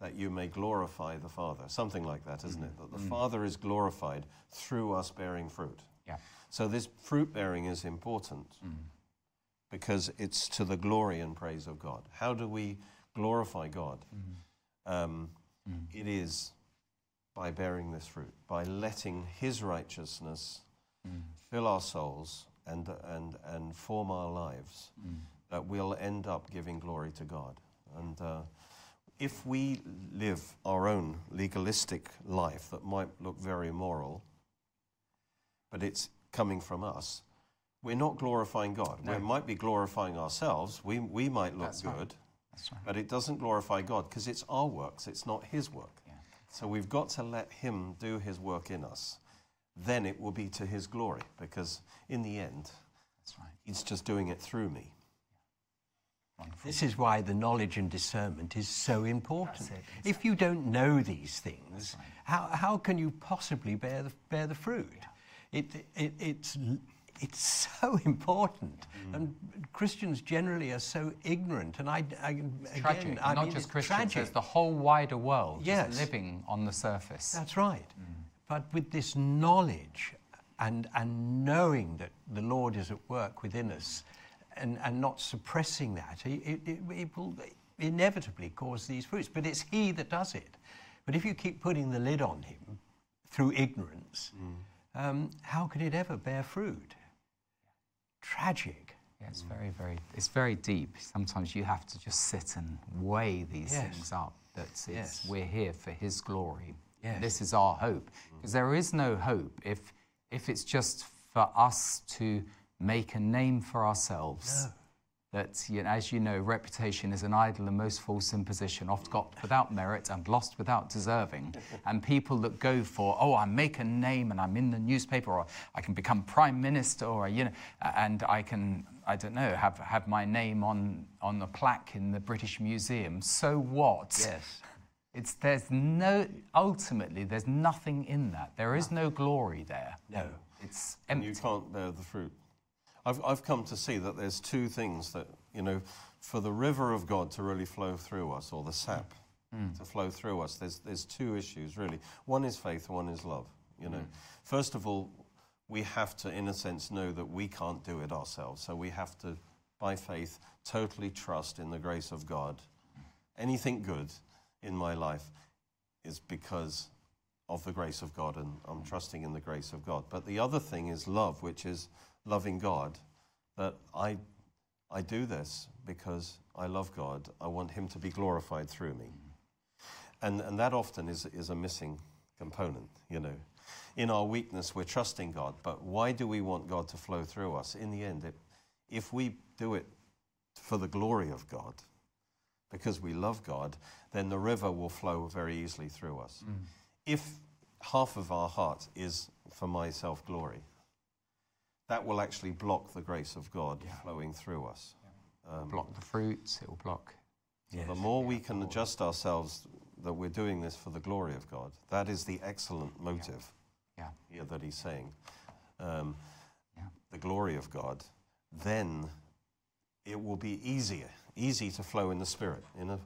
that you may glorify the Father. Something like that, isn't it? Mm-hmm. That the mm-hmm. Father is glorified through us bearing fruit. Yeah. So this fruit bearing is important mm-hmm. because it's to the glory and praise of God. How do we glorify God? Um, It is by bearing this fruit, by letting His righteousness mm. fill our souls and, and, and form our lives, mm. That we'll end up giving glory to God. And uh, if we live our own legalistic life that might look very moral, but it's coming from us, we're not glorifying God. We might be glorifying ourselves. We, we might look That's good, That's right. but it doesn't glorify God because it's our works, it's not His work. Yeah. So we've got to let Him do His work in us. Then it will be to His glory because in the end, That's right. He's just doing it through me. Wonderful. This is why the knowledge and discernment is so important. That's it, If you don't know these things, right. how, how can you possibly bear the, bear the fruit? It, it, it's, it's so important. Mm. And Christians generally are so ignorant. And I, I again, Tragic. I Not mean, just it's Christians, tragic. there's the whole wider world just Yes. living on the surface. That's right. But with this knowledge and, and knowing that the Lord is at work within us and, and not suppressing that, it, it, it, will inevitably cause these fruits. But it's He that does it. But if you keep putting the lid on Him through ignorance, um, how can it ever bear fruit? Tragic. Yeah, it's very, very, it's very deep. Sometimes you have to just sit and weigh these Yes. things up. That Yes. we're here for His glory. Yes. This is our hope. Because there is no hope if, if it's just for us to make a name for ourselves. That, you know, as you know, reputation is an idle and most false imposition, oft got without merit and lost without deserving. and people that go for, oh, I make a name and I'm in the newspaper, or I can become prime minister, or you know, and I can, I don't know, have have my name on on a plaque in the British Museum. So what? Yes. It's there's no ultimately there's nothing in that. There is no glory there. No. It's empty. and you can't bear the fruit. I've, I've come to see that there's two things that, you know, for the river of God to really flow through us, or the sap mm. to flow through us, there's, there's two issues really. One is faith, one is love. You know, mm. first of all, we have to, in a sense, know that we can't do it ourselves. So we have to, by faith, totally trust in the grace of God. Anything good in my life is because of the grace of God, and I'm trusting in the grace of God. But the other thing is love, which is loving God. That I, I do this because I love God. I want Him to be glorified through me. And, and that often is, is a missing component, you know. In our weakness, we're trusting God, but why do we want God to flow through us? In the end, it, if we do it for the glory of God, because we love God, then the river will flow very easily through us. Mm. If half of our heart is for my self glory, that will actually block the grace of God yeah. flowing through us. Yeah. Um, block the fruits, it will block. So yes. The more yeah, we can adjust ourselves that we're doing this for the glory of God, that is the excellent motive yeah. here that he's saying. Um, the glory of God, then it will be easier, easy to flow in the Spirit. You know,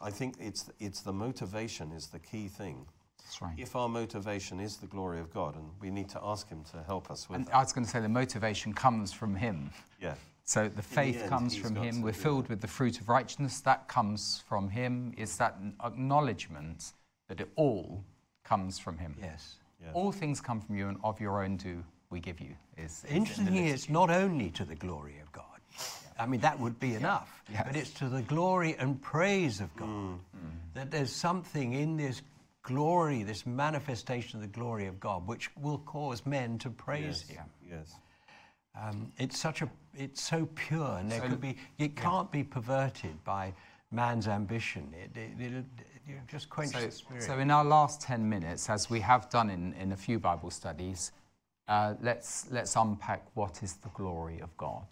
I think it's, it's the motivation is the key thing. That's right. If our motivation is the glory of God, and we need to ask Him to help us with and that. I was going to say the motivation comes from Him. Yeah. So the faith the end, comes from Him. We're filled with the fruit of righteousness. That comes from Him. It's that acknowledgement that it all comes from Him. Yes. Yeah. All things come from you, and of your own do we give you. Is, is Interestingly, it's not only to the glory of God. I mean, that would be yeah. enough. Yes. But it's to the glory and praise of God. Mm. That there's something in this glory, this manifestation of the glory of God, which will cause men to praise yes. Him. Yes. Um, it's such a, it's so pure, and there so, could be, it can't yeah. be perverted by man's ambition. It, it, it, it just quenches so, the spirit. So, in our last ten minutes, as we have done in, in a few Bible studies, uh, let's let's unpack what is the glory of God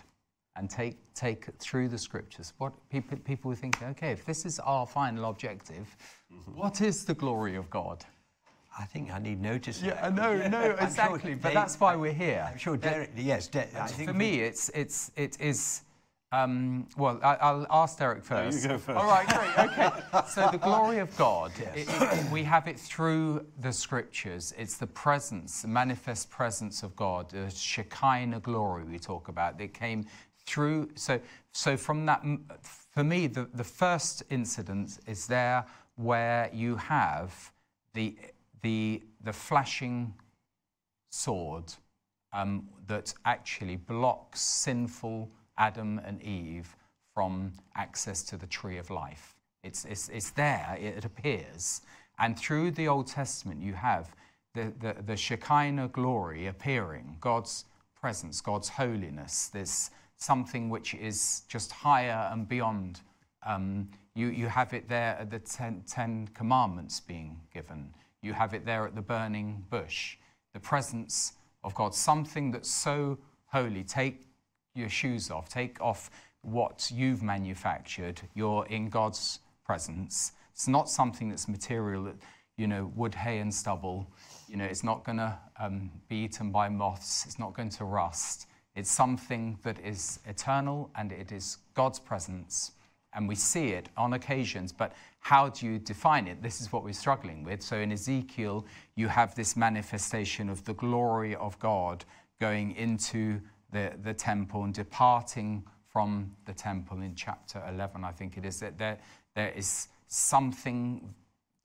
and take, take through the scriptures. What people, people were thinking, okay, if this is our final objective, mm-hmm. what is the glory of God? I think I need notice. Yeah, no, no, exactly. Sure but that's why we're here. I'm sure Derek. yes, De- for me, it's it's it is. Um, well, I, will ask Derek first. No, you go first. All right, great. Okay. so the glory of God, yes. it, it, we have it through the scriptures. It's the presence, the manifest presence of God, the Shekinah glory we talk about that came through. So, so from that, for me, the, the first incident is there where you have the, the, the flashing sword um, that actually blocks sinful Adam and Eve from access to the tree of life. It's, it's, it's there, it appears. And through the Old Testament, you have the, the, the Shekinah glory appearing, God's presence, God's holiness, this something which is just higher and beyond. Um, you, you have it there at the ten, ten Commandments being given. You have it there at the burning bush. The presence of God, something that's so holy. Take your shoes off, take off what you've manufactured. You're in God's presence. It's not something that's material, that, you know, wood, hay, and stubble. You know, it's not going to um, be eaten by moths. It's not going to rust. It's something that is eternal and it is God's presence. And we see it on occasions, but how do you define it? This is what we're struggling with. So in Ezekiel, you have this manifestation of the glory of God going into the, the temple and departing from the temple in chapter 11, I think it is, that there, there is something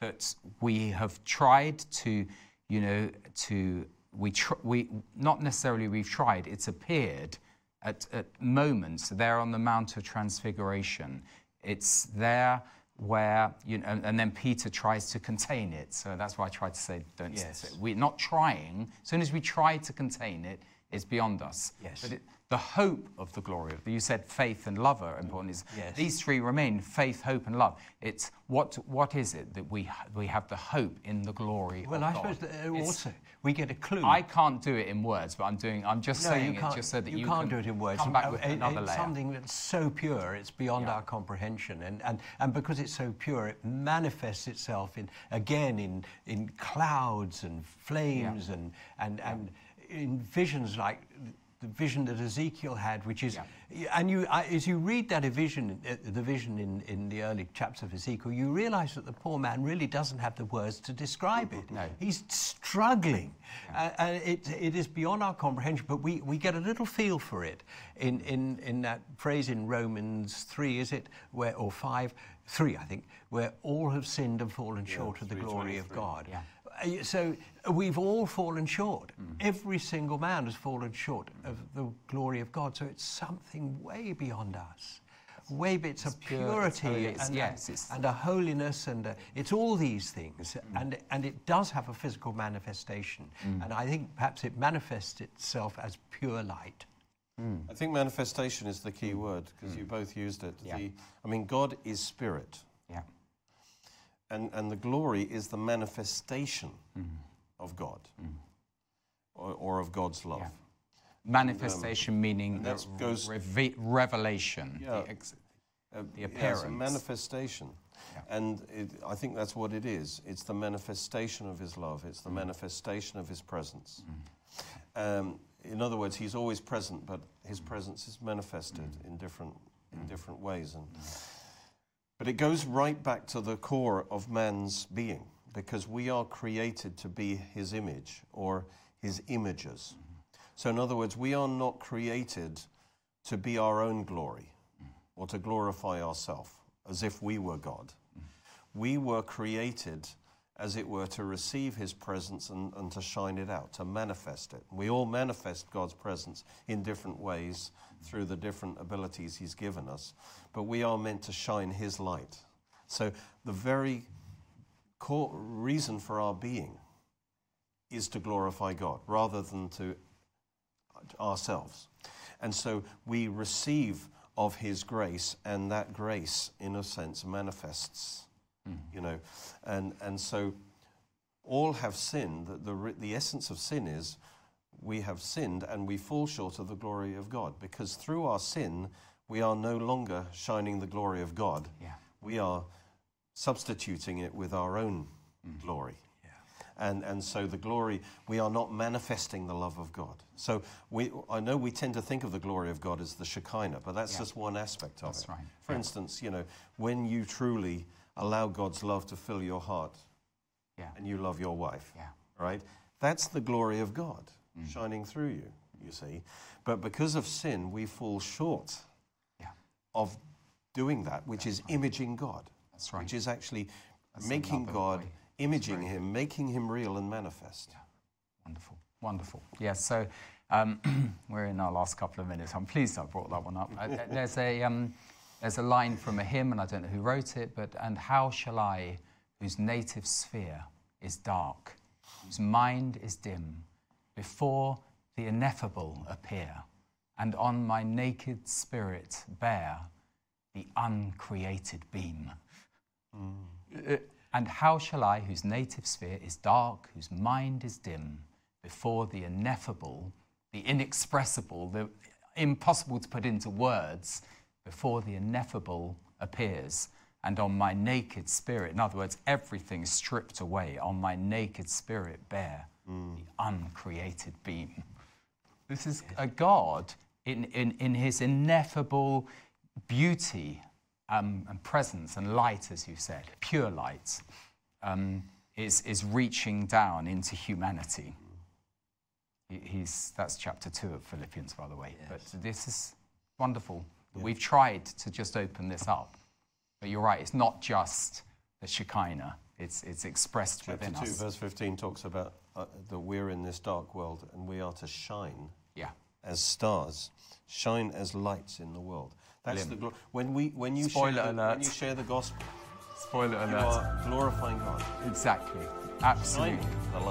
that we have tried to, you know, to we, tr- we not necessarily we've tried, it's appeared at, at moments there on the Mount of Transfiguration. It's there where, you know, and, and, then Peter tries to contain it. So that's why I tried to say, don't yes. say, we're not trying. As soon as we try to contain it, it's beyond us. Yes. But it, the hope of the glory of you said faith and love are important is yes. these three remain faith hope and love it's what what is it that we we have the hope in the glory well i God. suppose that uh, also we get a clue i can't do it in words but i'm doing i'm just no, saying it just so that you, you can't can do it in words come back with it, another it's layer. something that's so pure it's beyond yeah. our comprehension and, and and because it's so pure it manifests itself in again in in clouds and flames yeah. and and and in visions like the vision that Ezekiel had, which is, and you, I, as you read that vision, uh, the vision in, in the early chapters of Ezekiel, you realize that the poor man really doesn't have the words to describe it. No. He's struggling. Uh, and it, it is beyond our comprehension, but we, we get a little feel for it in, in, in that phrase in Romans 3, is it? Where, or 5, 3, I think, where all have sinned and fallen short of the glory of God. Yeah. Uh, So we've all fallen short. Mm-hmm. Every single man has fallen short of the glory of God. So it's something way beyond us. Way it's a purity holy, it's- and, yes, it's- and a holiness and a, it's all these things mm. and and it does have a physical manifestation mm. and I think perhaps it manifests itself as pure light. Mm. I think manifestation is the key word because you both used it. Yeah. The, I mean, God is spirit, Yeah. and, and the glory is the manifestation of God or, or of God's love. Yeah. Manifestation meaning and the that goes- reve- revelation, Yeah. the, Uh, the appearance. a manifestation. Yeah. And it, I think that's what it is. It's the manifestation of his love, it's the Mm. manifestation of his presence. Um, in other words, he's always present, but his presence is manifested Mm. in, different, in different ways. And, but it goes right back to the core of man's being, because we are created to be his image or his images. Mm-hmm. So, in other words, we are not created to be our own glory mm-hmm. or to glorify ourselves as if we were God. Mm-hmm. We were created, as it were, to receive His presence and, and to shine it out, to manifest it. We all manifest God's presence in different ways through the different abilities He's given us, but we are meant to shine His light. So, the very core reason for our being is to glorify God rather than to ourselves. And so we receive of his grace, and that grace, in a sense, manifests, hmm. you know. And, and so all have sinned. The, the, the essence of sin is we have sinned and we fall short of the glory of God because through our sin, we are no longer shining the glory of God. Yeah. We are substituting it with our own mm-hmm. glory. And, and so the glory, we are not manifesting the love of God. So we, I know we tend to think of the glory of God as the Shekinah, but that's Yeah. just one aspect of That's it. right. For instance, you know, when you truly allow God's love to fill your heart Yeah. and you love your wife, Yeah. right? That's the glory of God mm. shining through you, you see. But because of sin, we fall short Yeah. of doing that, which is imaging God. That's right. Which is actually That's making God, way. imaging Him, making Him real and manifest. Wonderful, wonderful. Yes, so um, we're in our last couple of minutes. I'm pleased I brought that one up. There's a um, there's a line from a hymn, and I don't know who wrote it, but and how shall I, whose native sphere is dark, whose mind is dim, before the ineffable appear, and on my naked spirit bear the uncreated beam. Uh, And how shall I, whose native sphere is dark, whose mind is dim, before the ineffable, the inexpressible, the impossible to put into words, before the ineffable appears, and on my naked spirit, in other words, everything stripped away, on my naked spirit bear the uncreated beam. This is a God in, in, in his ineffable beauty um, and presence and light, as you said, pure light, um, is, is reaching down into humanity. He's, that's chapter two of Philippians, by the way. But this is wonderful. We've tried to just open this up. But you're right, it's not just the Shekinah, it's, it's expressed Chapter within 2, us. verse 15 talks about uh, that we're in this dark world and we are to shine Yeah. as stars, shine as lights in the world. That's limb. the glory. When we when you Spoiler share the, alert. when you share the gospel, Spoiler you are glorifying God. Exactly. Absolutely.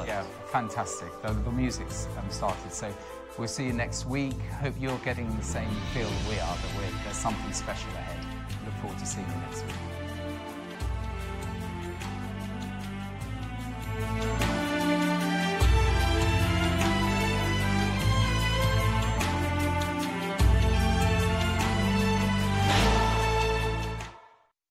Yeah, fantastic. The, the music's um, started. So we'll see you next week. Hope you're getting the same feel we are, that we're, there's something special ahead. Look forward to seeing you next week.